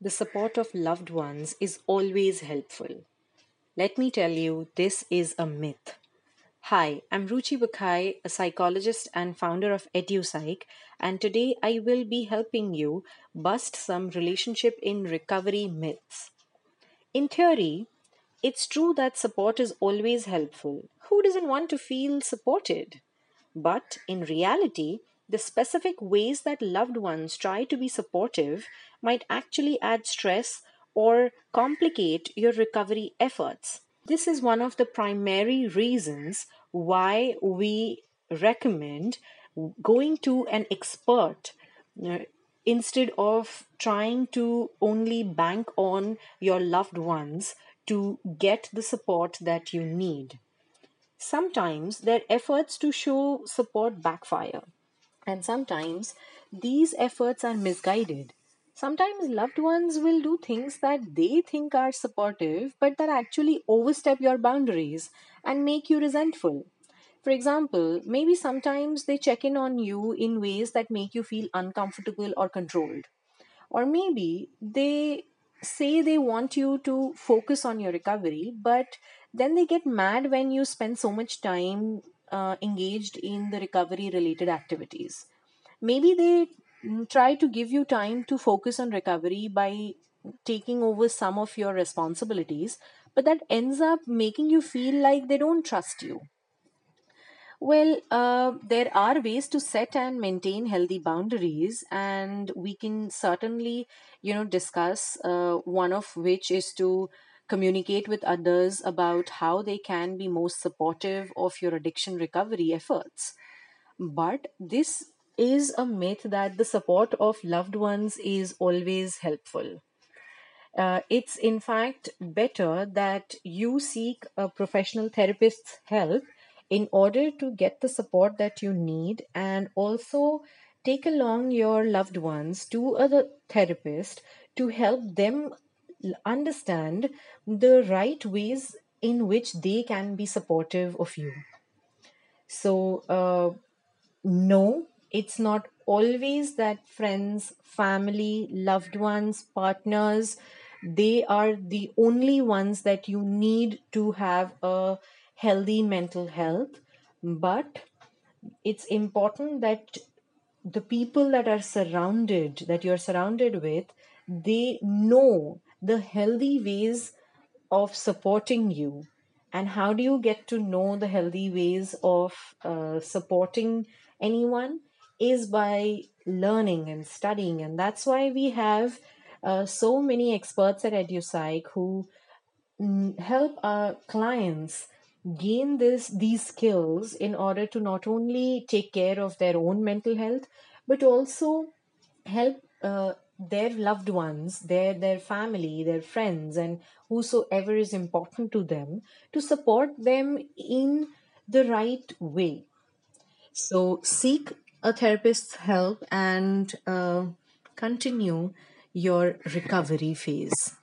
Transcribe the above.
the support of loved ones is always helpful. Let me tell you, this is a myth. Hi, I'm Ruchi Bukhai, a psychologist and founder of EduPsych, and today I will be helping you bust some relationship in recovery myths. In theory, it's true that support is always helpful. Who doesn't want to feel supported? But in reality, the specific ways that loved ones try to be supportive might actually add stress or complicate your recovery efforts. This is one of the primary reasons why we recommend going to an expert uh, instead of trying to only bank on your loved ones to get the support that you need. Sometimes their efforts to show support backfire and sometimes these efforts are misguided. Sometimes loved ones will do things that they think are supportive, but that actually overstep your boundaries and make you resentful. For example, maybe sometimes they check in on you in ways that make you feel uncomfortable or controlled. Or maybe they say they want you to focus on your recovery, but then they get mad when you spend so much time uh, engaged in the recovery related activities. Maybe they mm, try to give you time to focus on recovery by taking over some of your responsibilities, but that ends up making you feel like they don't trust you. Well, uh, there are ways to set and maintain healthy boundaries, and we can certainly, you know, discuss uh, one of which is to communicate with others about how they can be most supportive of your addiction recovery efforts. But this is a myth that the support of loved ones is always helpful. Uh, it's in fact better that you seek a professional therapist's help in order to get the support that you need and also take along your loved ones to a therapist to help them understand the right ways in which they can be supportive of you. So, uh, no, it's not always that friends, family, loved ones, partners, they are the only ones that you need to have a healthy mental health. But it's important that the people that are surrounded, that you're surrounded with, they know the healthy ways of supporting you? And how do you get to know the healthy ways of uh, supporting anyone is by learning and studying. And that's why we have uh, so many experts at edupsych who mm, help our clients gain this these skills in order to not only take care of their own mental health but also help uh, their loved ones their their family their friends and whosoever is important to them to support them in the right way. So seek a therapist's help and uh, continue your recovery phase